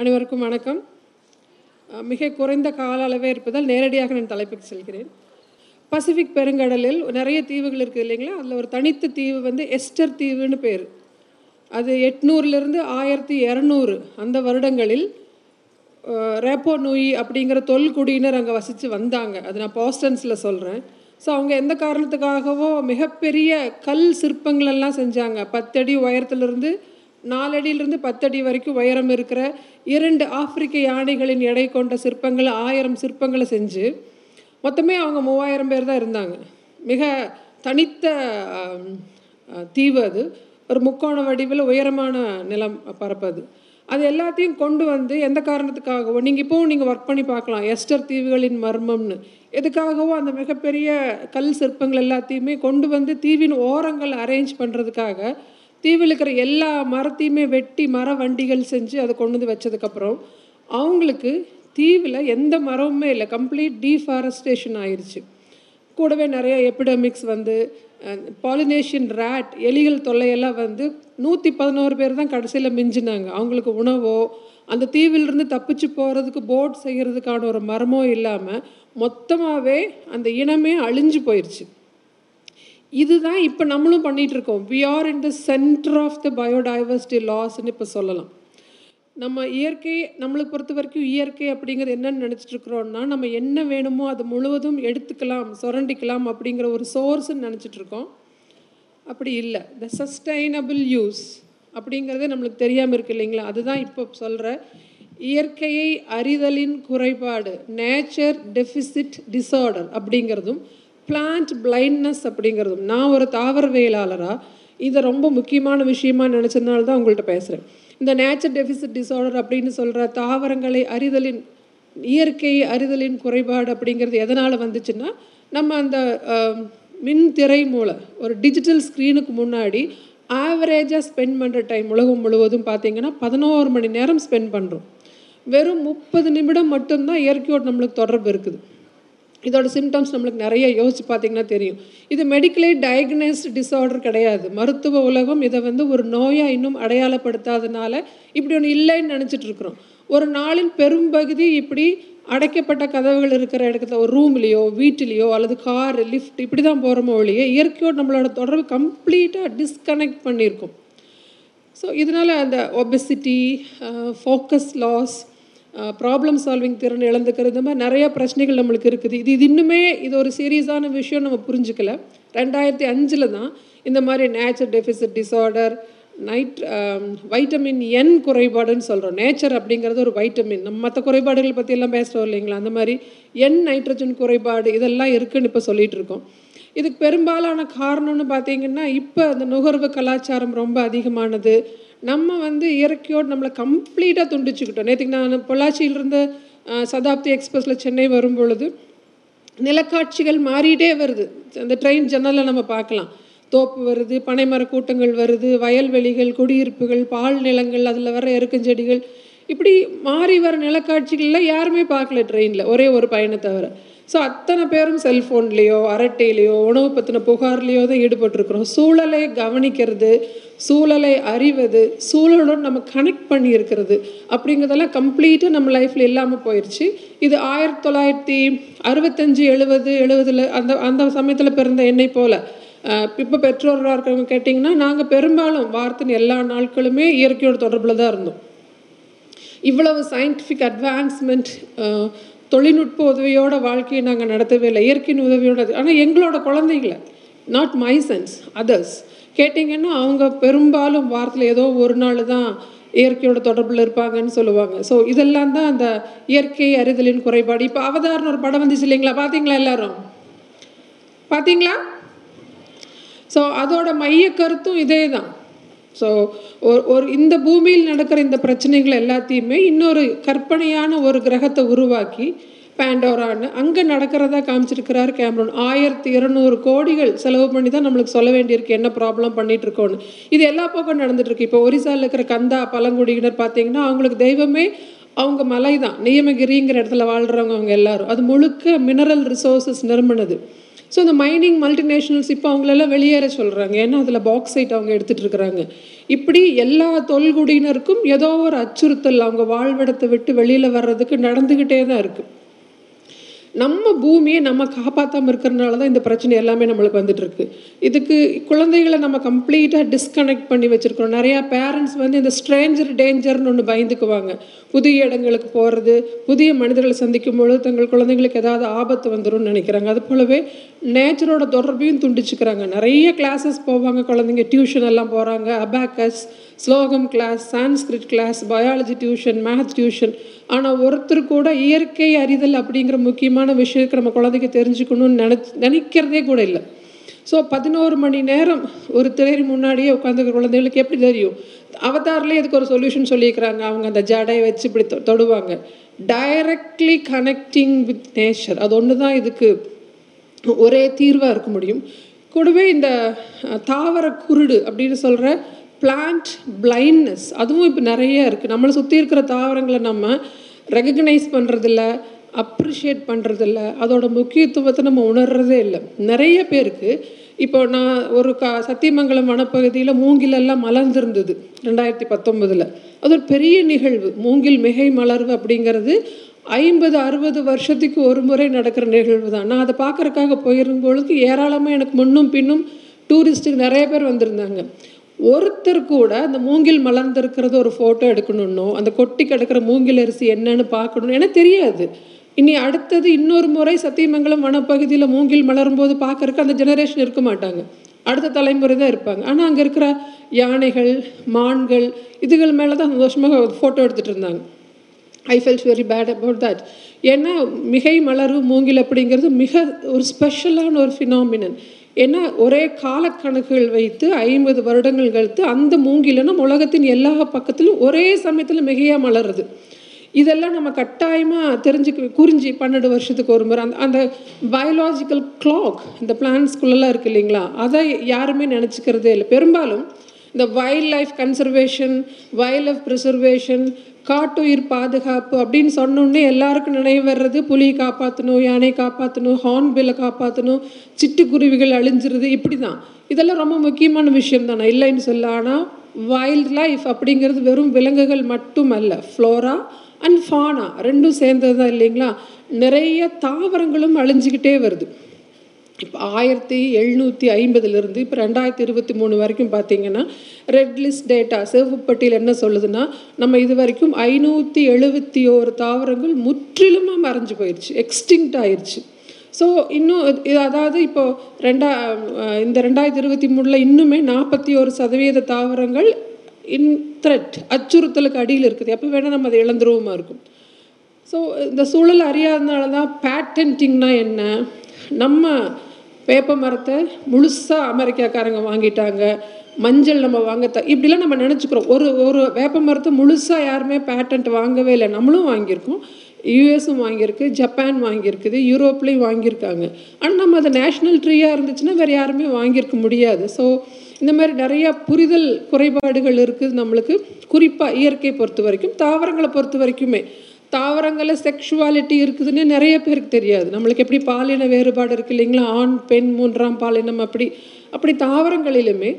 அனைவருக்கும் வணக்கம். மிக குறைந்த கால அளவே இருப்பதால் நேரடியாக நான் தலைப்புக்கு செல்கிறேன். பசிபிக் பெருங்கடலில் நிறைய தீவுகள் இருக்குது இல்லைங்களா? அதில் ஒரு தனித்த தீவு வந்து எஸ்டர் தீவுன்னு பேர். அது எட்நூறுலேருந்து ஆயிரத்தி இரநூறு அந்த வருடங்களில் ரேப்போ நூயி அப்படிங்கிற தொல்குடியினர் அங்கே வசித்து வந்தாங்க. அது நான் பாஸ்டன்ஸில் சொல்கிறேன் ஸோ அவங்க எந்த காரணத்துக்காகவோ மிகப்பெரிய கல் சிற்பங்கள் எல்லாம் செஞ்சாங்க. பத்தடி உயரத்துலேருந்து நாலடியிலிருந்து பத்தடி வரைக்கும் உயரம் இருக்கிற இரண்டு ஆப்பிரிக்க யானைகளின் எடை கொண்ட சிற்பங்களை ஆயிரம் சிற்பங்களை செஞ்சு மொத்தமே அவங்க மூவாயிரம் பேர் தான் இருந்தாங்க. மிக தனித்த தீவு அது. ஒரு முக்கோண வடிவில் உயரமான நிலம் பரப்பது. அது எல்லாத்தையும் கொண்டு வந்து எந்த காரணத்துக்காகவோ நீங்கள் இப்போவும் நீங்கள் ஒர்க் பண்ணி பார்க்கலாம் எஸ்டர் தீவுகளின் மர்மம்னு. எதுக்காகவோ அந்த மிகப்பெரிய கல் சிற்பங்கள் எல்லாத்தையுமே கொண்டு வந்து தீவின் ஓரங்கள் அரேஞ்ச் பண்ணுறதுக்காக தீவில் இருக்கிற எல்லா மரத்தையுமே வெட்டி மர வண்டிகள் செஞ்சு அதை கொண்டு வந்து வச்சதுக்கப்புறம் அவங்களுக்கு தீவில் எந்த மரமுமே இல்லை. கம்ப்ளீட் டீஃபாரஸ்டேஷன் ஆயிடுச்சு கூடவே நிறைய எபிடமிக்ஸ் வந்து பாலினேஷியன் ரேட் எலிகள் தொல்லையெல்லாம் வந்து நூற்றி பதினோரு பேர் தான் கடைசியில் மிஞ்சினாங்க. அவங்களுக்கு உணவோ அந்த தீவிலிருந்து தப்பிச்சு போகிறதுக்கு போட் செய்கிறதுக்கான ஒரு மரமோ இல்லாமல் மொத்தமாகவே அந்த இனமே அழிஞ்சு போயிடுச்சு இதுதான் இப்போ நம்மளும் பண்ணிகிட்ருக்கோம் இருக்கோம் we are in the centre of the biodiversity லாஸ்ன்னு இப்போ சொல்லலாம். நம்ம இயற்கை நம்மளுக்கு பொறுத்த வரைக்கும் இயற்கை அப்படிங்கிறது என்னன்னு நினச்சிட்டு நம்ம என்ன வேணுமோ அது முழுவதும் எடுத்துக்கலாம் சுரண்டிக்கலாம் அப்படிங்கிற ஒரு சோர்ஸ்ன்னு நினச்சிட்டு இருக்கோம் அப்படி இல்லை. த சஸ்டைனபிள் யூஸ் அப்படிங்கிறதே நம்மளுக்கு தெரியாமல் இருக்கு இல்லைங்களா? அதுதான் இப்போ சொல்கிற இயற்கையை அறிதலின் குறைபாடு நேச்சர் டெஃபிசிட் டிசார்டர் அப்படிங்கிறதும் பிளான்ட் பிளைண்ட்னஸ் அப்படிங்கிறதும் நான் ஒரு தாவரவியலாளராக இதை ரொம்ப முக்கியமான விஷயமா நினச்சதுனால தான் உங்கள்கிட்ட பேசுகிறேன் இந்த நேச்சர் டெஃபிசிட் டிசார்டர் அப்படின்னு சொல்கிற தாவரங்களை அறிதலின் இயற்கை அறிதலின் குறைபாடு அப்படிங்கிறது எதனால் வந்துச்சுன்னா நம்ம அந்த மின் திரை மூலம் ஒரு டிஜிட்டல் ஸ்க்ரீனுக்கு முன்னாடி ஆவரேஜாக ஸ்பெண்ட் பண்ணுற டைம் உலகம் முழுவதும் பார்த்தீங்கன்னா பதினோரு மணி நேரம் ஸ்பெண்ட் பண்ணுறோம் வெறும் முப்பது நிமிடம் மட்டும்தான் இயற்கையோடு நம்மளுக்கு தொடர்பு இருக்குது. இதோட சிம்டம்ஸ் நம்மளுக்கு நிறைய யோசிச்சு பார்த்தீங்கன்னா தெரியும். இது மெடிக்கலி டயக்னைஸ்டு டிஸார்டர் கிடையாது. மருத்துவ உலகம் இதை வந்து ஒரு நோயாக இன்னும் அடையாளப்படுத்தாதனால இப்படி ஒன்று இல்லைன்னு நினச்சிட்ருக்குறோம் ஒரு நாளின் பெரும்பகுதி இப்படி அடைக்கப்பட்ட கதவுகள் இருக்கிற இடத்துல ஒரு ரூம்லேயோ வீட்டிலேயோ அல்லது கார் லிஃப்ட் இப்படி தான் போகிறோமோ ஒழிய இயற்கையோடு நம்மளோட தொடர்பு கம்ப்ளீட்டாக டிஸ்கனெக்ட் பண்ணியிருக்கோம். ஸோ இதனால் அந்த obesity focus loss problem solving திறன் இழந்துக்கிறது இந்த மாதிரி நிறைய பிரச்சனைகள் நம்மளுக்கு இருக்குது. இது இது இன்னுமே இது ஒரு சீரியஸான விஷயம் நம்ம புரிஞ்சுக்கல. ரெண்டாயிரத்தி அஞ்சில் தான் இந்த மாதிரி nature deficit disorder night vitamin N குறைபாடுன்னு சொல்கிறோம் நேச்சர் அப்படிங்கிறது ஒரு வைட்டமின் நம்ம மற்ற குறைபாடுகள் பற்றியெல்லாம் பேசுகிறோம் இல்லைங்களா? அந்த மாதிரி என் நைட்ரஜன் குறைபாடு இதெல்லாம் இருக்குன்னு இப்போ சொல்லிகிட்டு இருக்கோம். இதுக்கு பெரும்பாலான காரணம்னு பார்த்தீங்கன்னா இப்போ அந்த நுகர்வு கலாச்சாரம் ரொம்ப அதிகமானது. நம்ம வந்து இயற்கையோடு நம்மளை கம்ப்ளீட்டாக துண்டிச்சுக்கிட்டோம். நேற்றுக்கு நான் பொள்ளாச்சியிலிருந்து சதாப்தி எக்ஸ்பிரஸில் சென்னை வரும் பொழுது நிலக்காட்சிகள் மாறிட்டே வருது. அந்த ட்ரெயின் ஜன்னலில் நம்ம பார்க்கலாம். தோப்பு வருது பனைமர கூட்டங்கள் வருது வயல்வெளிகள் குடியிருப்புகள் பால் நிலங்கள் அதில் வர எருக்கஞ்செடிகள். இப்படி மாறி வர நிலக்காட்சிகளில் யாருமே பார்க்கல ட்ரெயினில் ஒரே ஒரு பயணத்தை தவிர ஸோ அத்தனை பேரும் செல்ஃபோன்லேயோ அரட்டையிலையோ உணவு பற்றின புகார்லேயோ தான் ஈடுபட்டிருக்கிறோம். சூழலை கவனிக்கிறது சூழலை அறிவது சூழலோடு நம்ம கனெக்ட் பண்ணி இருக்கிறது அப்படிங்கிறதெல்லாம் கம்ப்ளீட்டாக நம்ம லைஃப்பில் இல்லாமல் போயிடுச்சு இது ஆயிரத்தி தொள்ளாயிரத்தி அறுபத்தஞ்சு எழுபது எழுபதில் அந்த அந்த சமயத்தில் பிறந்த என்னை போல். இப்போ பெற்றோராக இருக்கிறவங்க கேட்டிங்கன்னா நாங்கள் பெரும்பாலும் வாரத்தின் எல்லா நாட்களுமே இயற்கையோட தொடர்பில் தான் இருந்தோம். இவ்வளவு சயின்டிஃபிக் அட்வான்ஸ்மெண்ட் தொழில்நுட்ப உதவியோட வாழ்க்கையை நாங்கள் நடத்தவே இல்லை. இயற்கையின் உதவியோட ஆனால் எங்களோட குழந்தைங்கள நாட் மை சென்ஸ் அதர்ஸ் கேட்டிங்கன்னா அவங்க பெரும்பாலும் வாரத்தில் ஏதோ ஒரு நாள் தான் இயற்கையோட தொடர்பில் இருப்பாங்கன்னு சொல்லுவாங்க. ஸோ இதெல்லாம் தான் அந்த இயற்கை அறிதலின் குறைபாடு. இப்போ அவதாரணம் ஒரு படம் வந்துச்சு இல்லைங்களா? பார்த்தீங்களா எல்லாரும்? பார்த்தீங்களா ஸோ அதோட மைய கருத்தும் இதே தான் ஸோ ஒரு ஒரு இந்த பூமியில் நடக்கிற இந்த பிரச்சனைகள் எல்லாத்தையுமே இன்னொரு கற்பனையான ஒரு கிரகத்தை உருவாக்கி பேண்டோரான்னு அங்கே நடக்கிறதா காமிச்சிருக்கிறார் கேமரன் ஆயிரத்தி இருநூறு கோடிகள் செலவு பண்ணி தான் நம்மளுக்கு சொல்ல வேண்டியிருக்கு என்ன ப்ராப்ளம் பண்ணிட்டு இருக்கோன்னு இது எல்லா பக்கம் நடந்துட்டு இருக்கு இப்போ ஒரிசாவில் இருக்கிற கந்தா பழங்குடியினர் பார்த்தீங்கன்னா அவங்களுக்கு தெய்வமே அவங்க மலை தான். நியமகிரிங்கிற இடத்துல வாழ்கிறவங்க அவங்க எல்லாரும். அது முழுக்க மினரல் ரிசோர்சஸ் நிரம்பினது ஸோ இந்த மைனிங் மல்டிநேஷ்னல்ஸ் இப்போ அவங்களெல்லாம் வெளியேற சொல்கிறாங்க ஏன்னா அதில் பாக்ஸைட் அவங்க எடுத்துகிட்டு இருக்கிறாங்க. இப்படி எல்லா தொல்குடியினருக்கும் ஏதோ ஒரு அச்சுறுத்தல் அவங்க வாழ்விடத்தை விட்டு வெளியில் வர்றதுக்கு நடந்துக்கிட்டே தான் இருக்குது நம்ம பூமியை நம்ம காப்பாற்றாமல் இருக்கிறனால தான் இந்த பிரச்சனை எல்லாமே நம்மளுக்கு வந்துட்டுருக்கு. இதுக்கு குழந்தைகளை நம்ம கம்ப்ளீட்டாக டிஸ்கனெக்ட் பண்ணி வச்சுருக்கோம் நிறையா பேரண்ட்ஸ் வந்து இந்த ஸ்ட்ரேஞ்சர் டேஞ்சர்னு ஒன்று பயந்துக்குவாங்க. புதிய இடங்களுக்கு போகிறது புதிய மனிதர்களை சந்திக்கும் பொழுது தங்கள் குழந்தைங்களுக்கு ஏதாவது ஆபத்து வந்துடும் நினைக்கிறாங்க. அது போலவே நேச்சரோட தொடர்பையும் துண்டிச்சுக்கிறாங்க. நிறைய கிளாஸஸ் போவாங்க குழந்தைங்க டியூஷன் எல்லாம் போகிறாங்க அபாக்கஸ் ஸ்லோகம் class Sanskrit class biology tuition maths tuition. ஆனால் ஒருத்தர் கூட இயற்கை அறிதல் அப்படிங்கிற முக்கியமான விஷயத்தை நம்ம குழந்தைக்கு தெரிஞ்சுக்கணும்னு நினச்சி நினைக்கிறதே கூட இல்லை. ஸோ பதினோரு மணி நேரம் ஒரு திரை முன்னாடியே உட்காந்துக்கிற குழந்தைகளுக்கு எப்படி தெரியும்? அவதார்லேயே இதுக்கு ஒரு சொல்யூஷன் சொல்லியிருக்கிறாங்க. அவங்க அந்த ஜடையை வச்சு இப்படி தொ- தொடுவாங்க. டைரக்ட்லி கனெக்டிங் வித் நேச்சர் அது ஒன்று தான் இதுக்கு ஒரே தீர்வாக இருக்க முடியும். கூடவே இந்த தாவர குருடு அப்படின்னு சொல்கிற பிளான்ட் பிளைண்ட்னஸ் அதுவும் இப்போ நிறைய இருக்குது நம்மளை சுற்றி இருக்கிற தாவரங்களை நம்ம ரெகக்னைஸ் பண்ணுறதில்ல அப்ரிஷியேட் பண்ணுறதில்ல அதோட முக்கியத்துவத்தை நம்ம உணர்றதே இல்லை. நிறைய பேருக்கு இப்போ நான் ஒரு கா சத்தியமங்கலம் வனப்பகுதியில் மூங்கிலெல்லாம் மலர்ந்திருந்தது ரெண்டாயிரத்தி பத்தொன்பதில். அது ஒரு பெரிய நிகழ்வு. மூங்கில் மிகை மலர்வு அப்படிங்கிறது ஐம்பது அறுபது வருஷத்துக்கு ஒரு முறை நடக்கிற நிகழ்வு தான். நான் அதை பார்க்கறதுக்காக போயிருந்தபொழுது ஏராளமாக எனக்கு முன்னும் பின்னும் டூரிஸ்ட்டுக்கு நிறைய பேர் வந்திருந்தாங்க. ஒருத்தர் கூட அந்த மூங்கில் மலர்ந்திருக்கிறது ஒரு ஃபோட்டோ எடுக்கணுன்னோ அந்த கொட்டி கிடக்கிற மூங்கில் அரிசி என்னன்னு பார்க்கணும் எனக்கு தெரியாது. இனி அடுத்தது இன்னொரு முறை சத்தியமங்கலம் வனப்பகுதியில் மூங்கில் மலரும் போது பார்க்கறக்கு அந்த ஜெனரேஷன் இருக்க மாட்டாங்க. அடுத்த தலைமுறை தான் இருப்பாங்க. ஆனால் அங்கே இருக்கிற யானைகள் மான்கள் இதுகள் மேலே தான் சந்தோஷமாக ஃபோட்டோ எடுத்துகிட்டு இருந்தாங்க. I feels very bad about that ஏன்னா மிகை மலர்வு மூங்கில் அப்படிங்கிறது மிக ஒரு ஸ்பெஷலான ஒரு ஃபினாமினன் ஏன்னா ஒரே காலக்கணக்குகள் வைத்து ஐம்பது வருடங்கள் கழித்து அந்த மூங்கிலனும் உலகத்தின் எல்லா பக்கத்திலும் ஒரே சமயத்தில் மிகையாக மலருது. இதெல்லாம் நம்ம கட்டாயமாக தெரிஞ்சுக்க குறிஞ்சி பன்னெண்டு வருஷத்துக்கு ஒரு முறை அந்த அந்த பயாலாஜிக்கல் கிளாக் இந்த பிளான்ஸ்குள்ளெல்லாம் இருக்கு இல்லைங்களா? அதை யாருமே நினச்சிக்கிறதே இல்லை. பெரும்பாலும் இந்த wildlife conservation wildlife preservation காட்டுயிர் பாதுகாப்பு அப்படின்னு சொன்னோடனே எல்லாருக்கும் நினைவு வர்றது புலியை காப்பாற்றணும் யானை காப்பாற்றணும் ஹார்ன்பில்லை காப்பாற்றணும் சிட்டுக்குருவிகள் அழிஞ்சிருது இப்படி தான் இதெல்லாம் ரொம்ப முக்கியமான விஷயம் தானே இல்லைன்னு சொல்ல ஆனால் வைல்ட் லைஃப் அப்படிங்கிறது வெறும் விலங்குகள் மட்டும் அல்ல ஃப்ளோரா அண்ட் ஃபானா ரெண்டும் சேர்ந்தது தான் இல்லைங்களா? நிறைய தாவரங்களும் அழிஞ்சிக்கிட்டே வருது. இப்போ ஆயிரத்தி எழுநூற்றி ஐம்பதுலேருந்து இப்போ ரெண்டாயிரத்தி இருபத்தி மூணு வரைக்கும் பார்த்தீங்கன்னா ரெட் லிஸ்ட் டேட்டா சிவப்பு பட்டியல் என்ன சொல்லுதுன்னா நம்ம இது வரைக்கும் ஐநூற்றி எழுபத்தி ஓரு தாவரங்கள் முற்றிலுமாக மறைஞ்சு போயிடுச்சு எக்ஸ்டிங்க்ட் ஆயிடுச்சு ஸோ இன்னும் இது- அதாவது இப்போது ரெண்டா இந்த ரெண்டாயிரத்தி இருபத்தி மூணில் இன்னுமே நாற்பத்தி ஒரு சதவீத தாவரங்கள் இன் த்ரெட் அச்சுறுத்தலுக்கு அடியில் இருக்குது. எப்போ வேணால் நம்ம அதை இழந்துருவோமா இருக்கும். ஸோ இந்த சூழல் அறியாதனால தான் பேட்டன்ட்டிங்னா என்ன? நம்ம வேப்ப மரத்தை முழுசாக அமெரிக்காக்காரங்க வாங்கிட்டாங்க. மஞ்சள் நம்ம வாங்க த இப்படிலாம் நம்ம நினச்சிக்கிறோம். ஒரு ஒரு வேப்ப மரத்தை முழுசாக யாருமே பேட்டன்ட் வாங்கவே இல்லை. நம்மளும் வாங்கியிருக்கோம். யூஎஸும் வாங்கியிருக்கு ஜப்பான் வாங்கியிருக்குது யூரோப்லேயும் வாங்கியிருக்காங்க. ஆனால் நம்ம அது நேஷ்னல் ட்ரீயாக இருந்துச்சுன்னா வேறு யாருமே வாங்கியிருக்க முடியாது. ஸோ இந்த மாதிரி நிறையா புரிதல் குறைபாடுகள் இருக்குது நம்மளுக்கு. குறிப்பாக இயற்கையை பொறுத்த வரைக்கும் தாவரங்களை பொறுத்த வரைக்குமே. தாவரங்களில் செக்ஷுவாலிட்டி இருக்குதுன்னு நிறைய பேருக்கு தெரியாது. நம்மளுக்கு எப்படி பாலின வேறுபாடு இருக்கு இல்லைங்களா? ஆண் பெண் மூன்றாம் பாலினம் அப்படி. அப்படி தாவரங்களிலுமே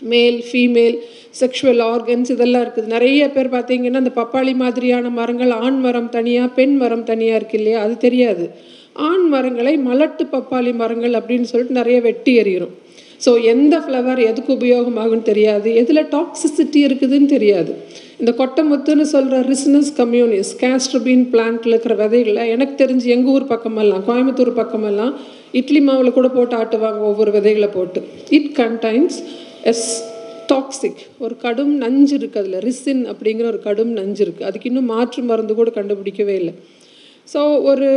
மேல் ஃபீமேல் செக்ஷுவல் ஆர்கன்ஸ் இதெல்லாம் இருக்குது. நிறைய பேர் பார்த்தீங்கன்னா அந்த பப்பாளி மாதிரியான மரங்கள் ஆண் மரம் தனியாக பெண் மரம் தனியாக இருக்கு இல்லையா? அது தெரியாது. ஆண் மரங்களை மலட்டு பப்பாளி மரங்கள் அப்படின்னு சொல்லிட்டு நிறைய வெட்டி எறிகிறோம். ஸோ எந்த ஃப்ளவர் எதுக்கு உபயோகமாகும்னு தெரியாது. எதில் டாக்ஸிசிட்டி இருக்குதுன்னு தெரியாது. இந்த கொட்டமுத்துன்னு சொல்கிற ரிஸ்னஸ் கம்யூனிஸ் கேஸ்ட்ரபீன் பிளான்ட்டில் இருக்கிற விதைகளை எனக்கு தெரிஞ்சு எங்கள் ஊர் பக்கமெல்லாம் கோயம்புத்தூர் பக்கமெல்லாம் இட்லி மாவில் கூட போட்டு ஆட்டுவாங்க ஒவ்வொரு விதைகளை போட்டு. இட் கண்டைன்ஸ் எஸ் டாக்ஸிக் ஒரு கடும் நஞ்சு இருக்குது அதில். ரிசின் அப்படிங்கிற ஒரு கடும் நஞ்சு இருக்குது அதுக்கு இன்னும் மாற்று மருந்து கூட கண்டுபிடிக்கவே இல்லை. ஸோ ஒரு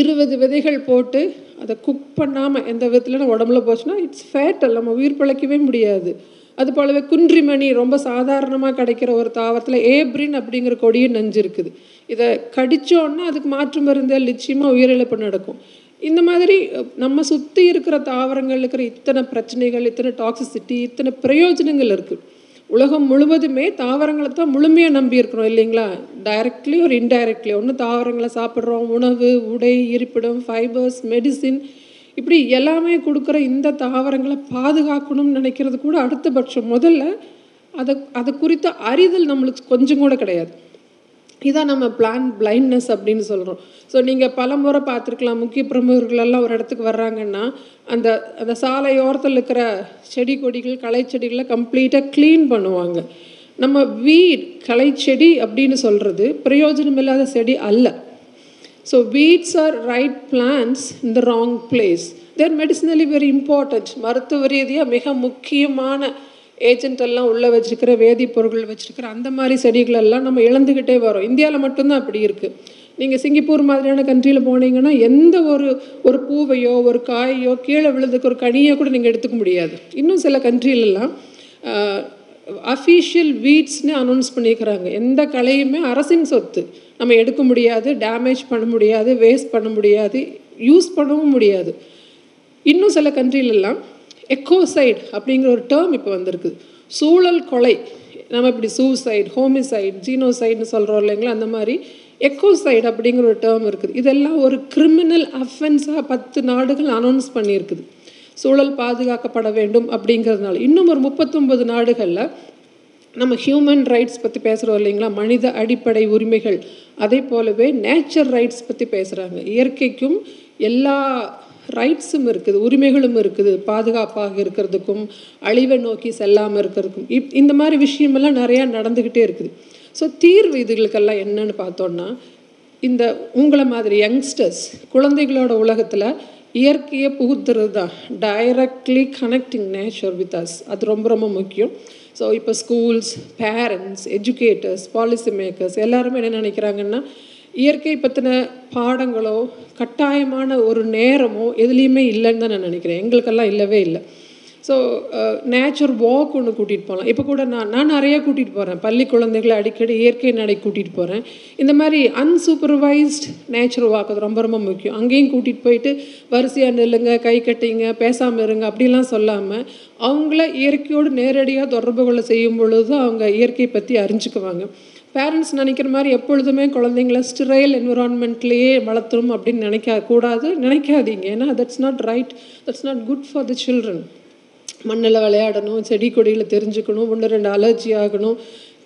இருபது விதைகள் போட்டு அதை குக் பண்ணாமல் எந்த விதத்தில் உடம்புல போச்சுன்னா இட்ஸ் ஃபேட்டல் நம்ம உயிர் பிழைக்கவே முடியாது. அது போலவே குன்றிமணி ரொம்ப சாதாரணமாக கிடைக்கிற ஒரு தாவரத்தில் ஏப்ரின் அப்படிங்கிற கொடியும் நஞ்சு இருக்குது இதை கடித்தோன்னா அதுக்கு மாற்று மருந்து நிச்சயமாக உயிரிழப்பு நடக்கும். இந்த மாதிரி நம்ம சுற்றி இருக்கிற தாவரங்கள் இருக்கிற இத்தனை பிரச்சனைகள் இத்தனை டாக்ஸிசிட்டி இத்தனை பிரயோஜனங்கள் இருக்குது உலகம் முழுவதுமே தாவரங்களை தான் முழுமையாக நம்பி இருக்கிறோம் இல்லைங்களா? டைரக்ட்லி ஒரு இன்டைரக்ட்லி ஒன்று தாவரங்களை சாப்பிட்றோம் உணவு உடை இருப்பிடம் ஃபைபர்ஸ் மெடிசின் இப்படி எல்லாமே கொடுக்குற இந்த தாவரங்களை பாதுகாக்கணும்னு நினைக்கிறது கூட அடுத்தபட்சம். முதல்ல அதை அதை குறித்த அறிதல் நம்மளுக்கு கொஞ்சம் கூட கிடையாது. இதான் நம்ம பிளான் பிளைண்ட்னஸ் அப்படின்னு சொல்கிறோம் ஸோ நீங்கள் பல முறை பார்த்துருக்கலாம். முக்கிய பிரமுகர்கள் எல்லாம் ஒரு இடத்துக்கு வர்றாங்கன்னா அந்த அந்த சாலையோரத்தில் இருக்கிற செடி கொடிகள் களை செடிகளை கம்ப்ளீட்டாக க்ளீன் பண்ணுவாங்க. நம்ம வீட் களை செடி அப்படின்னு சொல்கிறது பிரயோஜனம் இல்லாத செடி அல்ல. So weeds are right plants in the wrong place they're medicinally very important மருத்துவ ரீதியாக மிக முக்கியமான ஏஜென்ட் எல்லாம் உள்ளே வச்சுருக்கிற வேதிப்பொருட்கள் வச்சுருக்கிற அந்த மாதிரி செடிகளெல்லாம் நம்ம இழந்துக்கிட்டே வரோம். இந்தியாவில் மட்டும்தான் அப்படி இருக்குது நீங்கள் சிங்கப்பூர் மாதிரியான கண்ட்ரியில் போனீங்கன்னா எந்த ஒரு ஒரு பூவையோ ஒரு காயையோ கீழே விழுதுக்கு ஒரு கனியோ கூட நீங்கள் எடுத்துக்க முடியாது. இன்னும் சில கண்ட்ரிலெல்லாம் அஃபீஷியல் வீட்ஸ்னு அனௌன்ஸ் பண்ணியிருக்கிறாங்க எந்த கலையுமே அரசின் சொத்து. நம்ம எடுக்க முடியாது டேமேஜ் பண்ண முடியாது வேஸ்ட் பண்ண முடியாது யூஸ் பண்ணவும் முடியாது. இன்னும் சில கண்ட்ரிலெல்லாம் எக்கோசைட் அப்படிங்கிற ஒரு டேர்ம் இப்போ வந்திருக்கு. சூழல் கொலை. நம்ம இப்படி சூசைட் ஹோமிசைட் ஜீனோசைட்னு சொல்கிறோம் இல்லைங்களா? அந்த மாதிரி எக்கோசைட் அப்படிங்கிற ஒரு டேர்ம் இருக்குது. இதெல்லாம் ஒரு கிரிமினல் அஃபென்ஸாக பத்து நாடுகள் அனௌன்ஸ் பண்ணியிருக்குது. சூழல் பாதுகாக்கப்பட வேண்டும் அப்படிங்கிறதுனால. இன்னும் ஒரு முப்பத்தொம்பது நாடுகளில் நம்ம ஹியூமன் ரைட்ஸ் பற்றி பேசுகிறோம் இல்லைங்களா? மனித அடிப்படை உரிமைகள். அதே போலவே நேச்சர் ரைட்ஸ் பற்றி பேசுகிறாங்க இயற்கைக்கும் எல்லா ரைட்ஸும் இருக்குது உரிமைகளும் இருக்குது பாதுகாப்பாக இருக்கிறதுக்கும் அழிவை நோக்கி செல்லாமல் இருக்கிறதுக்கும். இப் இந்த மாதிரி விஷயமெல்லாம் நிறையா நடந்துக்கிட்டே இருக்குது. ஸோ தீர்வு இதுகளுக்கெல்லாம் என்னன்னு பார்த்தோன்னா இந்த உங்களை மாதிரி யங்ஸ்டர்ஸ் குழந்தைகளோட உலகத்தில் இயற்கையை புகுத்துறது தான். Directly connecting nature with us அது ரொம்ப ரொம்ப முக்கியம். ஸோ இப்போ schools parents educators policy makers எல்லாருமே என்ன நினைக்கிறாங்கன்னா இயற்கை பற்றின பாடங்களோ கட்டாயமான ஒரு நேரமோ எதுலேயுமே இல்லைன்னு தான் நான் நினைக்கிறேன். எங்களுக்கெல்லாம் இல்லவே இல்லை. ஸோ நேச்சர் வாக் ஒன்று கூட்டிகிட்டு போகலாம் இப்போ கூட நான் நான் நிறைய கூட்டிகிட்டு போகிறேன் பள்ளி குழந்தைகளை அடிக்கடி இயற்கை நடை கூட்டிகிட்டு போகிறேன் இந்த மாதிரி அன்சூப்பர்வைஸ்ட் நேச்சர் வாக் அது ரொம்ப ரொம்ப முக்கியம். அங்கேயும் கூட்டிகிட்டு போயிட்டு வரிசையாக நில்லுங்க கை கட்டிங்க பேசாமல் இருங்க அப்படிலாம் சொல்லாமல் அவங்கள இயற்கையோடு நேரடியாக தொடர்பு கொள்ள செய்யும் பொழுது அவங்க இயற்கை பற்றி அறிஞ்சுக்குவாங்க. பேரண்ட்ஸ் நினைக்கிற மாதிரி எப்பொழுதுமே குழந்தைங்கள ஸ்டிரைல் என்விரான்மெண்ட்லேயே வளர்த்தணும் அப்படின்னு நினைக்க கூடாது நினைக்காதீங்க. ஏன்னா that's not right that's not good for the children மண்ணில் விளையாடணும் செடி கொடியில் தெரிஞ்சுக்கணும் ஒன்று ரெண்டு அலர்ஜி ஆகணும்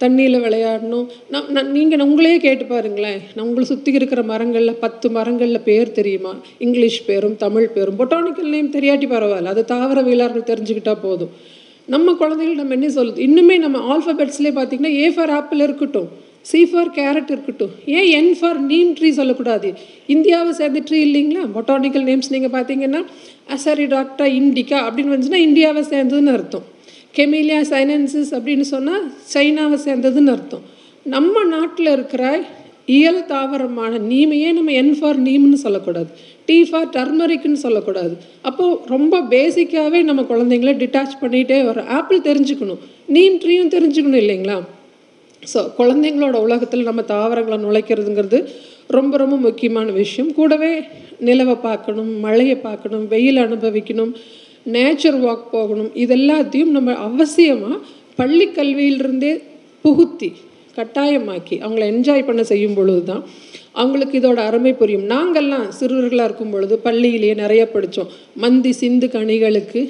தண்ணியில் விளையாடணும். நான் நான் நீங்கள் உங்களையே கேட்டு பாருங்களேன். நான் உங்களை சுற்றி இருக்கிற மரங்களில் பத்து மரங்களில் பேர் தெரியுமா? இங்கிலீஷ் பேரும் தமிழ் பேரும் பொட்டானிக்கல் நேம் தெரியாட்டி பரவாயில்ல. அது தாவரவியலாளர்கள் தெரிஞ்சுக்கிட்டால் போதும். நம்ம குழந்தைகள் நம்ம என்ன சொல்லுது இன்னுமே நம்ம ஆல்ஃபபெட்ஸ்லேயே பார்த்தீங்கன்னா ஏ ஃபார் ஆப்பிள் இருக்கட்டும் சி ஃபார் கேரட் இருக்கட்டும் ஏன் என் ஃபார் நீம் ட்ரீ சொல்லக்கூடாது. இந்தியாவை சேர்ந்த ட்ரீ இல்லைங்களா? பொட்டானிக்கல் நேம்ஸ் நீங்கள் பார்த்தீங்கன்னா அசரிடாக்டா இண்டிகா அப்படின்னு வந்துச்சுன்னா இந்தியாவை சேர்ந்ததுன்னு அர்த்தம். கெமிலியா சைனன்சிஸ் அப்படின்னு சொன்னால் சைனாவை சேர்ந்ததுன்னு அர்த்தம். நம்ம நாட்டில் இருக்கிற இயல் தாவரமான நீமையே நம்ம என் ஃபார் நீம்னு சொல்லக்கூடாது? டீ ஃபார் டர்மரிக்னு சொல்லக்கூடாது. அப்போது ரொம்ப பேசிக்காகவே நம்ம குழந்தைங்கள டிட்டாச் பண்ணிகிட்டே வரோம் ஆப்பிள் தெரிஞ்சுக்கணும். நீம் ட்ரீயும் தெரிஞ்சுக்கணும் இல்லைங்களா? ஸோ குழந்தைங்களோட உலகத்தில் நம்ம தாவரங்களை நுழைக்கிறதுங்கிறது ரொம்ப ரொம்ப முக்கியமான விஷயம். கூடவே நிலவை பார்க்கணும் மழையை பார்க்கணும் வெயில் அனுபவிக்கணும் நேச்சர் வாக் போகணும் இதெல்லாத்தையும் நம்ம அவசியமாக பள்ளி கல்வியிலிருந்தே புகுத்தி கட்டாயமாக்கி அவங்கள என்ஜாய் பண்ண செய்யும் பொழுது தான் அவங்களுக்கு இதோட அருமை புரியும். நாங்கள்லாம் சிறுவர்களாக இருக்கும் பொழுது பள்ளியிலேயே நிறைய படித்தோம் மந்தி சிந்து கனிகளுக்கு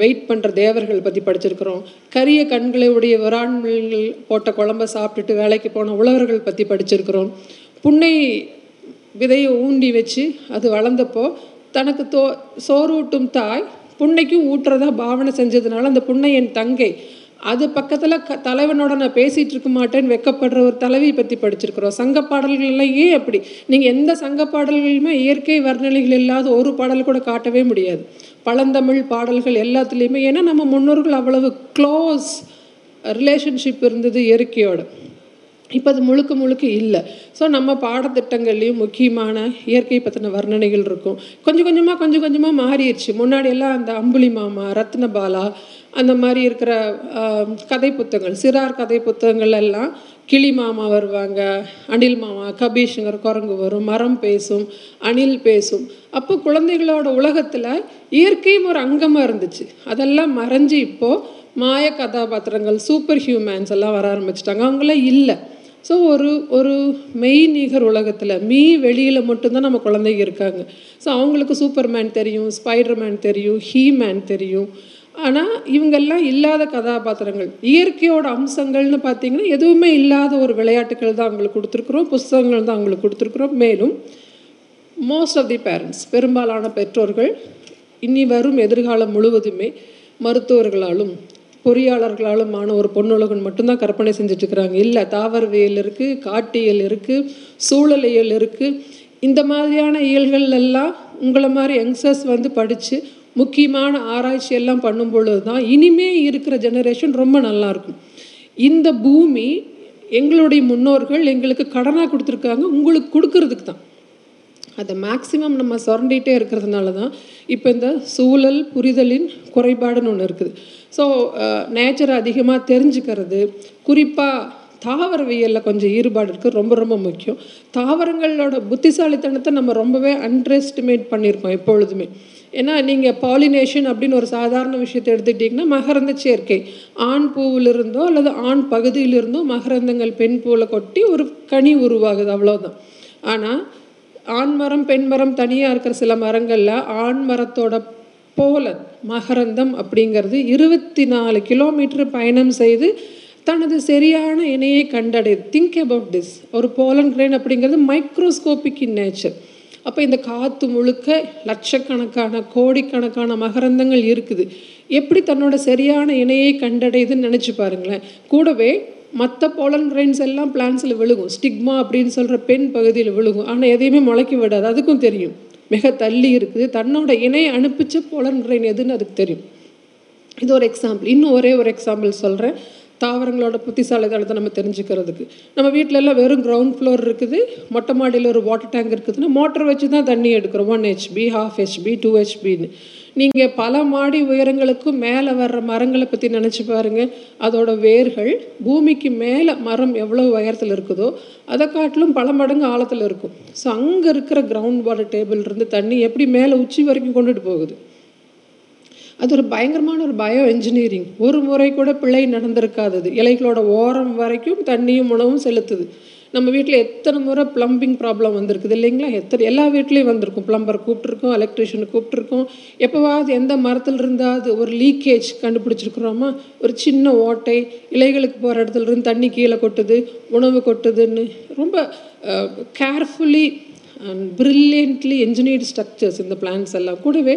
வெயிட் பண்ணுற தேவர்கள் பற்றி படிச்சிருக்கிறோம். கரிய கண்களை உடைய விரான்கள் போட்ட குழம்ப சாப்பிட்டுட்டு வேலைக்கு போன உழவர்கள் பற்றி படிச்சிருக்கிறோம். புன்னை விதையை ஊண்டி வச்சு அது வளர்ந்தப்போ தனக்கு தோ சோறூட்டும் தாய் புன்னைக்கும் ஊட்டுறதா பாவனை செஞ்சதுனால அந்த புன்னை என் தங்கை அது பக்கத்தில் க தலைவனோட நான் பேசிகிட்டு இருக்க மாட்டேன்னு வெக்கப்படுற ஒரு தலைவியை பற்றி படிச்சிருக்கிறோம். சங்க பாடல்கள்லாம் ஏன் அப்படி? நீங்கள் எந்த சங்க பாடல்களுமே இயற்கை வர்ணனைகள் இல்லாத ஒரு பாடல் கூட காட்டவே முடியாது. பழந்தமிழ் பாடல்கள் எல்லாத்துலேயுமே ஏன்னா நம்ம முன்னோர்கள் அவ்வளவு க்ளோஸ் ரிலேஷன்ஷிப் இருந்தது இயற்கையோட. இப்போ அது முழுக்க முழுக்க இல்லை. ஸோ நம்ம பாடத்திட்டங்கள்லேயும் முக்கியமான இயற்கை பற்றின வர்ணனைகள் இருக்கும். கொஞ்சம் கொஞ்சமாக கொஞ்சம் கொஞ்சமாக மாறிடுச்சு. முன்னாடி எல்லாம் அந்த அம்புலி மாமா ரத்னபாலா அந்த மாதிரி இருக்கிற கதை புத்தகங்கள் சிறார் கதை புத்தகங்கள் எல்லாம் கிளி மாமா வருவாங்க அணில் மாமா கபீஷங்கர் குரங்கு வரும் மரம் பேசும் அணில் பேசும். அப்போ குழந்தைகளோட உலகத்தில் இயற்கையும் ஒரு அங்கமாக இருந்துச்சு. அதெல்லாம் மறைஞ்சு இப்போது மாய கதாபாத்திரங்கள் சூப்பர் ஹியூமன்ஸ் எல்லாம் வர ஆரம்பிச்சிட்டாங்க. அவங்களாம் இல்லை. ஸோ ஒரு ஒரு மெய் நிகர் உலகத்தில் மீ வெளியில் மட்டும்தான் நம்ம குழந்தைங்க இருக்காங்க. ஸோ அவங்களுக்கு சூப்பர்மேன் தெரியும் ஸ்பைடர்மேன் தெரியும் ஹீமேன் தெரியும். ஆனால் இவங்கெல்லாம் இல்லாத கதாபாத்திரங்கள் இயற்கையோட அம்சங்கள்னு பார்த்தீங்கன்னா எதுவுமே இல்லாத ஒரு விளையாட்டுகள் தான் அவங்களுக்கு கொடுத்துருக்குறோம். புஸ்தகங்கள் தான் அவங்களுக்கு கொடுத்துருக்குறோம். மேலும் மோஸ்ட் ஆஃப் தி பேரண்ட்ஸ் பெரும்பாலான பெற்றோர்கள் இனி வரும் எதிர்காலம் முழுவதுமே மருத்துவர்களாலும் பொறியாளர்களாலுமான ஒரு பொன்னுலகன் மட்டும்தான் கற்பனை செஞ்சுட்டு இருக்கிறாங்க இல்லை தாவரவியல் இருக்குது காட்டியல் இருக்குது சூழலியல் இருக்குது இந்த மாதிரியான இயல்கள் எல்லாம் உங்களை மாதிரி யங்ஸ்டர்ஸ் வந்து படித்து முக்கியமான ஆராய்ச்சி எல்லாம் பண்ணும் பொழுது தான் இனிமே இருக்கிற ஜெனரேஷன் ரொம்ப நல்லா இருக்கும். இந்த பூமி எங்களுடைய முன்னோர்கள் எங்களுக்கு கடனாக கொடுத்துருக்காங்க உங்களுக்கு கொடுக்கறதுக்கு தான். அதை மேக்ஸிமம் நம்ம சுரண்டிகிட்டே இருக்கிறதுனால தான் இப்போ இந்த சூழல் புரிதலின் குறைபாடுன்னு ஒன்று இருக்குது. ஸோ நேச்சரை அதிகமாக தெரிஞ்சுக்கிறது. குறிப்பாக தாவரவியலில் கொஞ்சம் ஈடுபாடு இருக்குது ரொம்ப ரொம்ப முக்கியம். தாவரங்களோட புத்திசாலித்தனத்தை நம்ம ரொம்பவே அண்டர் பண்ணியிருக்கோம் எப்பொழுதுமே. ஏன்னா நீங்கள் பாலினேஷன் அப்படின்னு ஒரு சாதாரண விஷயத்தை எடுத்துக்கிட்டிங்கன்னா மகரந்த சேர்க்கை. ஆண் பூவிலிருந்தோ அல்லது ஆண் பகுதியிலிருந்தோ மகரந்தங்கள் பெண் பூவில் கொட்டி ஒரு கனி உருவாகுது அவ்வளோதான் ஆனால் ஆண் மரம் பெண் மரம் தனியாக இருக்கிற சில மரங்களில் ஆண் மரத்தோட போலன் மகரந்தம் அப்படிங்கிறது இருபத்தி நாலு கிலோமீட்டர் பயணம் செய்து தனது சரியான இணையை கண்டடை திங்க் அபவுட் திஸ் ஒரு போலன் கிரெயின் அப்படிங்கிறது மைக்ரோஸ்கோபிக் இன் நேச்சர் அப்போ இந்த காற்று முழுக்க லட்சக்கணக்கான கோடிக்கணக்கான மகரந்தங்கள் இருக்குது. எப்படி தன்னோட சரியான இணையை கண்டடையுதுன்னு நினச்சி பாருங்களேன். கூடவே மற்ற போலன் கிரைன்ஸ் எல்லாம் பிளான்ஸில் விழுகும். ஸ்டிக்மா அப்படின்னு சொல்கிற பெண் பகுதியில் விழுகும். ஆனால் எதையுமே முளைக்க விடாது. அதுக்கும் தெரியும். மிக தள்ளி இருக்குது. தன்னோட இணை அனுப்பிச்ச போலன் கிரெயின் எதுன்னு அதுக்கு தெரியும். இது ஒரு எக்ஸாம்பிள் இன்னும் ஒரே ஒரு எக்ஸாம்பிள் சொல்கிறேன் தாவரங்களோட புத்திசாலித்தனத்தை நம்ம தெரிஞ்சுக்கிறதுக்கு. நம்ம வீட்டில எல்லாம் வெறும் கிரவுண்ட் ஃப்ளோர் இருக்குது. மொட்டை மாடியில் ஒரு வாட்டர் டேங்க் இருக்குதுன்னா மோட்டர் வச்சு தான் தண்ணி எடுக்கிறோம். One HP half HP two ஹெச்பின்னு நீங்கள் பல மாடி உயரங்களுக்கும் மேலே வர்ற மரங்களை பற்றி நினச்சி பாருங்கள் அதோட வேர்கள் பூமிக்கு மேலே மரம் எவ்வளோ உயரத்தில் இருக்குதோ அதை காட்டிலும் பல மடங்கு ஆழத்தில் இருக்கும். ஸோ அங்கே இருக்கிற கிரவுண்ட் வாட்டர் டேபிள் இருந்து தண்ணி எப்படி மேலே உச்சி வரைக்கும் கொண்டுட்டு போகுது? அது ஒரு பயங்கரமான ஒரு பயோ என்ஜினியரிங் ஒரு முறை கூட பிழை நடந்திருக்காதது. இலைகளோட ஓரம் வரைக்கும் தண்ணியும் உணவும் செலுத்துது. நம்ம வீட்டில் எத்தனை முறை ப்ளம்பிங் ப்ராப்ளம் வந்திருக்குது இல்லைங்களா? எத்தனை எல்லா வீட்லேயும் வந்திருக்கும். ப்ளம்பர் கூப்பிட்ருக்கோம் எலக்ட்ரிஷியனை கூப்பிட்ருக்கோம் எப்போவாவது எந்த மரத்தில் இருந்தாவது ஒரு லீக்கேஜ் கண்டுபிடிச்சிருக்கிறோமா? ஒரு சின்ன ஓட்டை இலைகளுக்கு போகிற இடத்துல இருந்து தண்ணி கீழே கொட்டுது உணவு கொட்டுதுன்னு. ரொம்ப carefully and brilliantly engineered structures இந்த பிளான்ஸ் எல்லாம். கூடவே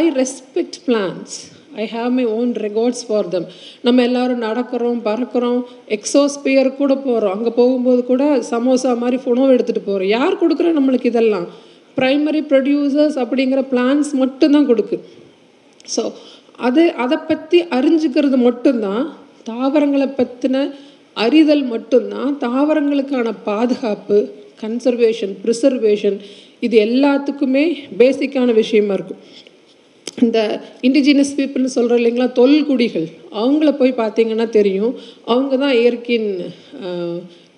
I respect plants I have my own regards for them நம்ம எல்லோரும் நடக்கிறோம் பறக்கிறோம் எக்ஸோஸ்பியர் கூட போகிறோம் அங்கே போகும்போது கூட சமோசா மாதிரி உணவு எடுத்துகிட்டு போகிறோம் யார் கொடுக்குறோம் நம்மளுக்கு இதெல்லாம்? ப்ரைமரி ப்ரொடியூசர்ஸ் அப்படிங்கிற பிளான்ஸ் மட்டும்தான் கொடுக்கு. ஸோ அது அதை பற்றி அறிஞ்சுக்கிறது மட்டும்தான். தாவரங்களை பற்றின அறிதல் மட்டும்தான். தாவரங்களுக்கான பாதுகாப்பு கன்சர்வேஷன் ப்ரிசர்வேஷன் இது எல்லாத்துக்குமே பேசிக்கான விஷயமா இருக்கும். இந்த இண்டிஜினஸ் பீப்புள்னு சொல்கிற இல்லைங்களா தொல்குடிகள். அவங்கள போய் பார்த்தீங்கன்னா தெரியும். அவங்க தான் இயற்கையின்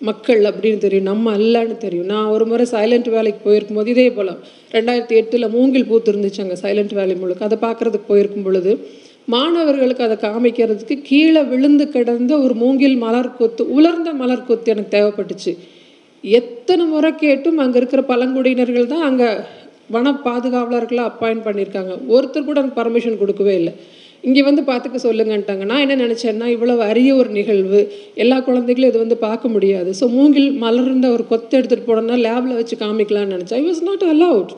மக்கள் அப்படின்னு தெரியும். நம்ம அல்லன்னு தெரியும். நான் ஒரு முறை சைலண்ட் வேலைக்கு போயிருக்கும் போது இதே போல். ரெண்டாயிரத்தி எட்டில் மூங்கில் பூத்து இருந்துச்சு அங்கே சைலண்ட் வேலி முழுக்க. அதை பார்க்குறதுக்கு போயிருக்கும் பொழுது மாணவர்களுக்கு அதை காமிக்கிறதுக்கு கீழே விழுந்து கிடந்த ஒரு மூங்கில் மலர் கொத்து உலர்ந்த மலர் கொத்து எனக்கு தேவைப்பட்டுச்சு. எத்தனை முறை கேட்டும் அங்கே இருக்கிற பழங்குடியினர்கள் தான் அங்கே வன பாதுகாவலர்களாக அப்பாயிண்ட் பண்ணியிருக்காங்க ஒருத்தர் கூட எனக்கு பர்மிஷன் கொடுக்கவே இல்லை. இங்கே வந்து பார்த்துக்க சொல்லுங்கன்ட்டாங்க. நான் என்ன நினச்சேன்னா இவ்வளவு அரிய ஒரு நிகழ்வு. எல்லா குழந்தைகளும் இது வந்து பார்க்க முடியாது. ஸோ மூங்கில் மலர்ந்த ஒரு கொத்து எடுத்துகிட்டு போனோம்னா லேபில் வச்சு காமிக்கலாம்னு நினச்சேன். ஐ வாஸ் நாட் அலவுட்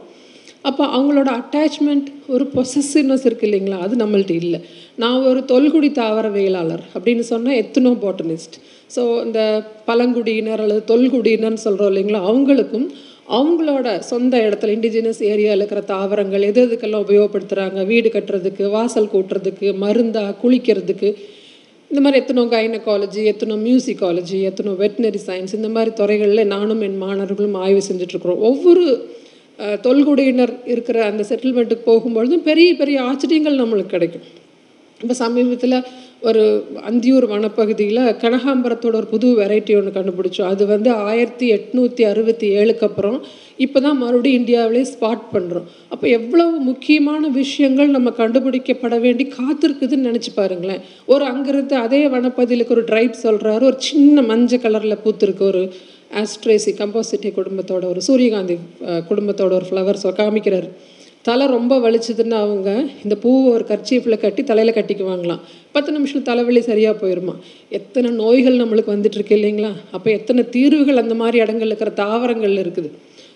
அப்போ அவங்களோட அட்டாச்மெண்ட் ஒரு பொசசிவ்னஸ் இருக்குது இல்லைங்களா? அது நம்மள்ட்ட இல்லை. நான் ஒரு தொல்குடி தாவரவியலாளர் அப்படின்னு சொன்னால் எத்தனோ பாட்டனிஸ்ட் ஸோ இந்த பழங்குடியினர் அல்லது தொல்குடியினர்னு சொல்கிறோம் இல்லைங்களா? அவங்களுக்கும் அவங்களோட சொந்த இடத்துல இண்டிஜினஸ் ஏரியாவில் இருக்கிற தாவரங்கள் எது எதுக்கெல்லாம் உபயோகப்படுத்துகிறாங்க வீடு கட்டுறதுக்கு வாசல் கூட்டுறதுக்கு மருந்தா குளிக்கிறதுக்கு இந்த மாதிரி எத்தனோ கைனகாலஜி எத்தனோ மியூசிக்காலஜி எத்தனோ வெட்டினரி சயின்ஸ் இந்த மாதிரி துறைகளில் நானும் என் மாணவர்களும் ஆய்வு செஞ்சிட்ருக்குறோம் ஒவ்வொரு தொல்குடியினர் இருக்கிற அந்த செட்டில்மெண்ட்டுக்கு போகும்பொழுதும் பெரிய பெரிய ஆச்சரியங்கள் நம்மளுக்கு கிடைக்கும். இப்போ சமீபத்தில் ஒரு அந்தியூர் வனப்பகுதியில் கனகாம்பரத்தோட ஒரு புது வெரைட்டி ஒன்று கண்டுபிடிச்சோம். அது வந்து ஆயிரத்தி எட்நூற்றி அறுபத்தி ஏழுக்கு அப்புறம் இப்போ தான் மறுபடியும் இந்தியாவிலே ஸ்பாட் பண்ணுறோம் அப்போ எவ்வளவு முக்கியமான விஷயங்கள் நம்ம கண்டுபிடிக்கப்பட வேண்டி காத்திருக்குதுன்னு நினச்சி பாருங்களேன். ஒரு அங்கிருந்து அதே வனப்பகுதியிலுக்கு ஒரு ட்ரைப் சொல்கிறாரு ஒரு சின்ன மஞ்சள் கலரில் பூத்துருக்கு ஒரு ஆஸ்ட்ரேசி கம்போசிட்டி குடும்பத்தோட ஒரு சூரியகாந்தி குடும்பத்தோட ஒரு ஃப்ளவர்ஸ் காமிக்கிறாரு. தலை ரொம்ப வலிச்சதுன்னா அவங்க இந்த பூவை ஒரு கர்ச்சீஃபில் கட்டி தலையில் கட்டிக்குவாங்களாம். பத்து நிமிஷம் தலைவலி சரியாக போயிருமா? எத்தனை நோய்கள் நம்மளுக்கு வந்துட்டுருக்கு இல்லைங்களா? அப்போ எத்தனை தீர்வுகள் அந்த மாதிரி இடங்கள்ல இருக்கிற தாவரங்கள் இருக்குது.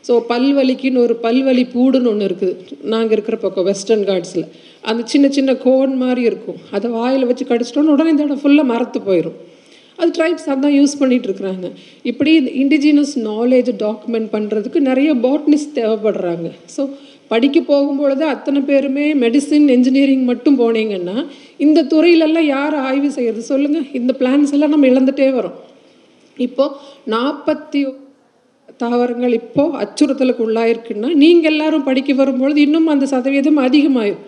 ஸோ பல்வலிக்குன்னு ஒரு பல்வலி பூடுன்னு ஒன்று இருக்குது. நாங்கள் இருக்கிற பக்கம் வெஸ்டர்ன் காட்ஸில் அந்த சின்ன சின்ன கோன் மாதிரி இருக்கும். அதை வாயில் வச்சு கடிச்சிட்டோன்னு உடனே இந்த இடம் ஃபுல்லாக மரத்து போயிடும் அது ட்ரைப்ஸ் அதான் யூஸ் பண்ணிகிட்டு இருக்கிறாங்க. இப்படி இந்த இண்டிஜினஸ் நாலேஜ் டாக்குமெண்ட் பண்ணுறதுக்கு நிறைய பாட்னிஸ்ட் தேவைப்படுறாங்க. ஸோ படிக்க போகும்பொழுது அத்தனை பேருமே மெடிசின் இன்ஜினியரிங் மட்டும் போனீங்கன்னா இந்த துறையிலெல்லாம் யார் ஆய்வு செய்கிறது சொல்லுங்கள் இந்த பிளான்ஸ் எல்லாம் நம்ம இழந்துட்டே வரோம். இப்போது நாற்பத்தி தாவரங்கள் இப்போது அச்சுறுத்தலுக்கு உள்ளாயிருக்குன்னா நீங்கள் எல்லாரும் படிக்க வரும்பொழுது இன்னும் அந்த சதவீதம் அதிகமாயிரும்.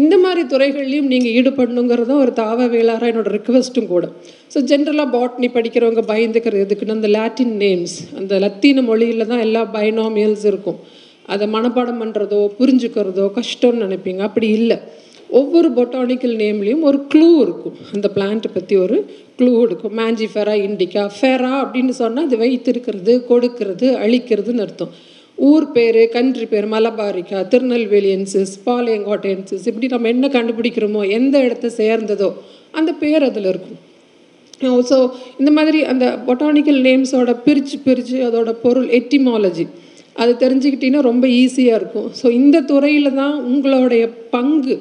இந்த மாதிரி துறைகள்லையும் நீங்கள் ஈடுபடணுங்கிறதும் ஒரு தாவ வேளாராக என்னோட ரிக்வெஸ்ட்டும் கூட. ஸோ ஜென்ரலாக பாட்னி படிக்கிறவங்க பயந்துக்கிறது எதுக்குன்னு அந்த லாட்டின் நேம்ஸ் அந்த லத்தீன மொழியில் தான் எல்லா பைனாமியல்ஸ் இருக்கும். அதை மனப்பாடம் பண்ணுறதோ புரிஞ்சுக்கிறதோ கஷ்டம்னு நினைப்பீங்க. அப்படி இல்லை. ஒவ்வொரு பொட்டானிக்கல் நேம்லேயும் ஒரு க்ளூ இருக்கும். அந்த பிளான்ட்டை பற்றி ஒரு க்ளூ இருக்கும் மேஞ்சிஃபெரா இண்டிகா ஃபெரா அப்படின்னு சொன்னால் அது வைத்திருக்கிறது கொடுக்கிறது அழிக்கிறதுன்னு அர்த்தம். ஊர் பேர் கண்ட்ரி பேர் மலபாரிக்கா திருநெல்வேலியன்சிஸ் பாளையங்கோட்டையன்சிஸ் இப்படி நம்ம என்ன கண்டுபிடிக்கிறோமோ எந்த இடத்த சேர்ந்ததோ அந்த பேர் அதில் இருக்கும். ஸோ இந்த மாதிரி அந்த பொட்டானிக்கல் நேம்ஸோட பிரித்து பிரித்து அதோட பொருள் எட்டிமாலஜி அது தெரிஞ்சுக்கிட்டீங்கன்னா ரொம்ப ஈஸியாக இருக்கும். ஸோ இந்த துறையில் தான் உங்களுடைய பங்கு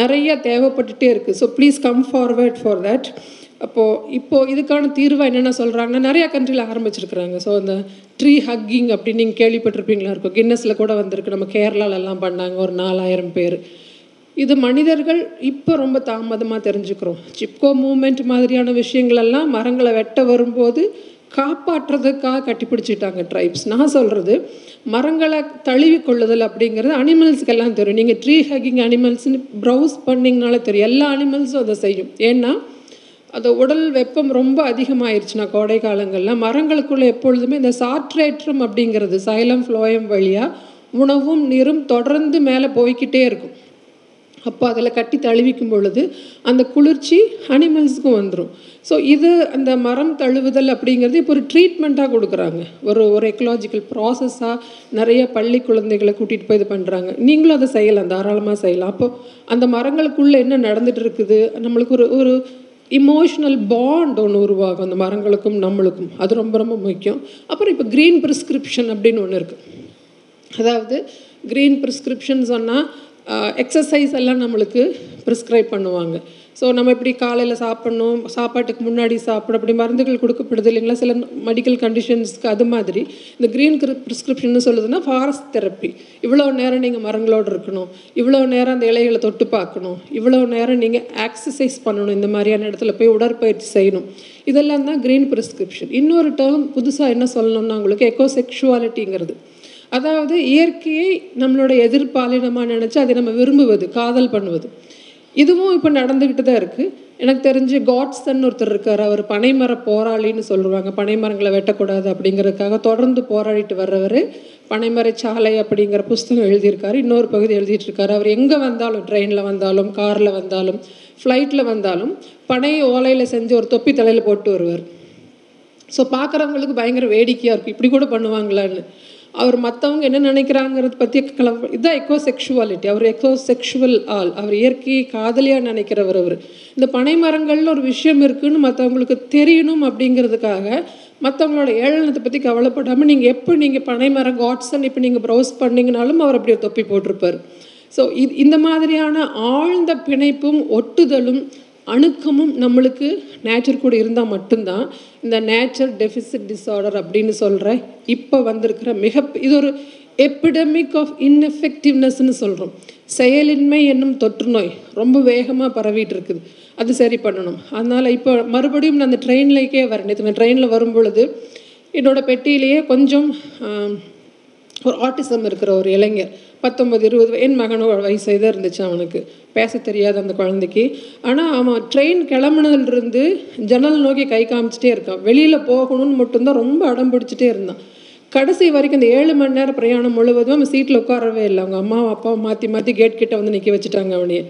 நிறைய தேவைப்பட்டுட்டே இருக்குது so please come forward for that அப்போது இப்போது இதுக்கான தீர்வாக என்னென்ன சொல்கிறாங்கன்னா நிறையா கண்ட்ரியில் ஆரம்பிச்சிருக்கிறாங்க. ஸோ அந்த ட்ரீ ஹக்கிங் அப்படின்னு நீங்கள் கேள்விப்பட்டிருப்பீங்களா? இருக்கும். கின்னஸில் கூட வந்திருக்கு. நம்ம கேரளாலெல்லாம் பண்ணாங்க. ஒரு நாலாயிரம் பேர். இது மனிதர்கள் இப்போ ரொம்ப தாமதமாக தெரிஞ்சுக்கிறோம். சிப்கோ மூமெண்ட் மாதிரியான விஷயங்களெல்லாம் மரங்களை வெட்ட வரும்போது காப்பாற்றுறதுக்காக கட்டிப்பிடிச்சிட்டாங்க ட்ரைப்ஸ் நான் சொல்கிறது மரங்களை தழுவி கொள்ளுதல் அப்படிங்கிறது அனிமல்ஸ்க்கெல்லாம் தெரியும். நீங்கள் ட்ரீ ஹக்கிங் அனிமல்ஸ்னு ப்ரௌஸ் பண்ணிங்கனாலே தெரியும். எல்லா அனிமல்ஸும் அதை செய்யும். ஏன்னா அந்த உடல் வெப்பம் ரொம்ப அதிகமாயிருச்சுன்னா கோடை காலங்களில் மரங்களுக்குள்ளே எப்பொழுதுமே இந்த சாட்ரேற்றம் அப்படிங்கிறது சைலம் ஃப்ளோயம் வழியாக உணவும் நீரும் தொடர்ந்து மேலே போய்க்கிட்டே இருக்கும். அப்போ அதில் கட்டி தழுவிக்கும் பொழுது அந்த குளிர்ச்சி அனிமல்ஸுக்கும் வந்துடும் ஸோ இது அந்த மரம் தழுவுதல் அப்படிங்கிறது இப்போ ஒரு ட்ரீட்மெண்ட்டாக கொடுக்குறாங்க. ஒரு ஒரு எக்கலாஜிக்கல் ப்ராசஸாக நிறைய பள்ளி குழந்தைகளை கூட்டிகிட்டு போய் இது பண்ணுறாங்க நீங்களும் அதை செய்யலாம் தாராளமாக செய்யலாம். அப்போது அந்த மரங்களுக்குள்ளே என்ன நடந்துட்டு இருக்குது? நம்மளுக்கு ஒரு ஒரு இமோஷனல் பாண்ட் ஒன்று உருவாகும். அந்த மரங்களுக்கும் நம்மளுக்கும். அது ரொம்ப ரொம்ப முக்கியம். அப்புறம் இப்போ க்ரீன் ப்ரிஸ்கிரிப்ஷன் அப்படின்னு ஒன்று இருக்குது அதாவது க்ரீன் ப்ரிஸ்கிரிப்ஷன் சொன்னால் எக்ஸசைஸ் எல்லாம் நம்மளுக்கு ப்ரிஸ்கிரைப் பண்ணுவாங்க. ஸோ நம்ம இப்படி காலையில் சாப்பிட்ணும் சாப்பாட்டுக்கு முன்னாடி சாப்பிட அப்படி மருந்துகள் கொடுக்கப்படுது இல்லைங்களா? சில மெடிக்கல் கண்டிஷன்ஸ்க்கு அது மாதிரி. இந்த க்ரீன் ப்ரிஸ்கிரிப்ஷன் சொல்லுதுன்னா ஃபாரஸ்ட் தெரப்பி இவ்வளோ நேரம் நீங்கள் மரங்களோடு இருக்கணும். இவ்வளோ நேரம் அந்த இலைகளை தொட்டு பார்க்கணும். இவ்வளோ நேரம் நீங்கள் எக்ஸசைஸ் பண்ணணும். இந்த மாதிரியான இடத்துல போய் உடற்பயிற்சி செய்யணும். இதெல்லாம் தான் க்ரீன் ப்ரிஸ்கிரிப்ஷன் இன்னொரு டேர்ம் புதுசாக என்ன சொல்லணும்னா உங்களுக்கு எக்கோசெக்ஷுவாலிட்டிங்கிறது அதாவது இயற்கையை நம்மளோட எதிர்பாலினமாக நினச்சி அதை நம்ம விரும்புவது காதல் பண்ணுவது. இதுவும் இப்போ நடந்துக்கிட்டு தான் இருக்குது எனக்கு தெரிஞ்சு காட்ஸ்தன் ஒருத்தர் இருக்கார். அவர் பனைமர போராளின்னு சொல்லுவாங்க. பனைமரங்களை வெட்டக்கூடாது அப்படிங்கிறதுக்காக தொடர்ந்து போராடிட்டு வர்றவர் பனைமர சாலை அப்படிங்கிற புஸ்தகம் எழுதியிருக்காரு. இன்னொரு பகுதி எழுதிட்டுருக்காரு. அவர் எங்கே வந்தாலும் ட்ரெயினில் வந்தாலும் காரில் வந்தாலும் ஃப்ளைட்டில் வந்தாலும் பனை ஓலையில் செஞ்சு ஒரு தொப்பி தலையில் போட்டு வருவார். ஸோ பார்க்குறவங்களுக்கு பயங்கர வேடிக்கையாக இருக்கும். இப்படி கூட பண்ணுவாங்களான்னு. அவர் மற்றவங்க என்ன நினைக்கிறாங்கிறத பற்றி கல இதுதான் எக்கோ செக்ஷுவாலிட்டி அவர் எக்கோ செக்ஷுவல் ஆள். அவர் இயற்கையை காதலியாக நினைக்கிறவர் அவர். இந்த பனை மரங்கள்ல ஒரு விஷயம் இருக்குன்னு மற்றவங்களுக்கு தெரியணும் அப்படிங்கிறதுக்காக மற்றவங்களோட ஏளனத்தை பற்றி கவலைப்படாமல் நீங்கள் எப்போ நீங்கள் பனை மரம் காட்ஸன் இப்போ நீங்கள் ப்ரௌஸ் பண்ணிங்கனாலும் அவர் அப்படி தொப்பி போட்டிருப்பார். ஸோ இது இந்த மாதிரியான ஆழ்ந்த பிணைப்பும் ஒட்டுதலும் அணுக்கமும் நம்மளுக்கு நேச்சர் கூட இருந்தால் மட்டும்தான் இந்த நேச்சர் டெஃபிசிட் டிஸார்டர் அப்படின்னு சொல்கிற இப்போ வந்திருக்கிற மிக இது ஒரு எப்பிடமிக் ஆஃப் இன்எஃபெக்டிவ்னஸ்னு சொல்கிறோம் செயலின்மை என்னும் தொற்று நோய் ரொம்ப வேகமாக பரவிட்டு இருக்குது. அது சரி பண்ணணும். அதனால் இப்போ மறுபடியும் நான் அந்த ட்ரெயின்லேக்கே வரேன். நேற்று நான் ட்ரெயினில் வரும் பொழுது என்னோடய பெட்டியிலேயே கொஞ்சம் ஒரு ஆட்டிசம் இருக்கிற ஒரு இளைஞர் பத்தொம்பது இருபது என் மகனோட வயசு இதாக இருந்துச்சு அவனுக்கு. பேச தெரியாது அந்த குழந்தைக்கு. ஆனால் அவன் ட்ரெயின் கிளம்புனதுலேருந்து ஜன்னல் நோக்கி கை காமிச்சிட்டே இருக்கான். வெளியில் போகணும்னு மட்டும்தான் ரொம்ப அடம் பிடிச்சிட்டே இருந்தான். கடைசி வரைக்கும் இந்த ஏழு மணி நேரம் பிரயாணம் முழுவதும் அவன் சீட்டில் உட்காரவே இல்லை. அவங்க அம்மாவும் அப்பாவும் மாற்றி மாற்றி கேட் கிட்ட வந்து நிற்க வச்சுட்டாங்க அவனையே.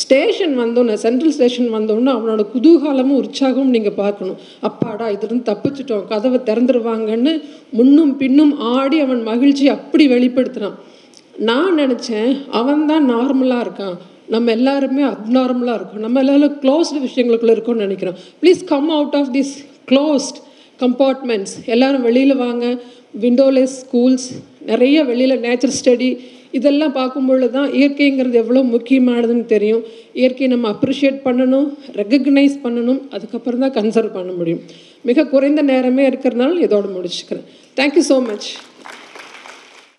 ஸ்டேஷன் வந்தோன்னே சென்ட்ரல் ஸ்டேஷன் வந்தோடனே அவனோட குதூகாலமும் உற்சாகமும் நீங்கள் பார்க்கணும். அப்பாடா இதுலேருந்து தப்பிச்சிட்டோம் கதவை திறந்துருவாங்கன்னு முன்னும் பின்னும் ஆடி அவன் மகிழ்ச்சி அப்படி வெளிப்படுத்தினான் நான் நினச்சேன் அவன் தான் நார்மலாக இருக்கான். நம்ம எல்லாருமே அப்நார்மலாக இருக்கோம். நம்ம எல்லாரும் க்ளோஸ்டு விஷயங்களுக்குள்ளே இருக்கோம்னு நினைக்கிறோம். Please come out of this closed compartments எல்லாரும் வெளியில் வாங்க. விண்டோலெஸ் ஸ்கூல்ஸ் நிறைய வெளியில் நேச்சர் ஸ்டடி இதெல்லாம் பார்க்கும்பொழுது தான் இயற்கைங்கிறது எவ்வளோ முக்கியமானதுன்னு தெரியும். இயற்கையை நம்ம அப்ரிஷியேட் பண்ணணும் ரெக்கக்னைஸ் பண்ணணும் அதுக்கப்புறம் தான் கன்சர்வ் பண்ண முடியும். மிக குறைந்த நேரமே இருக்கிறனால இதோடு முடிச்சுக்கிறேன். Thank you so much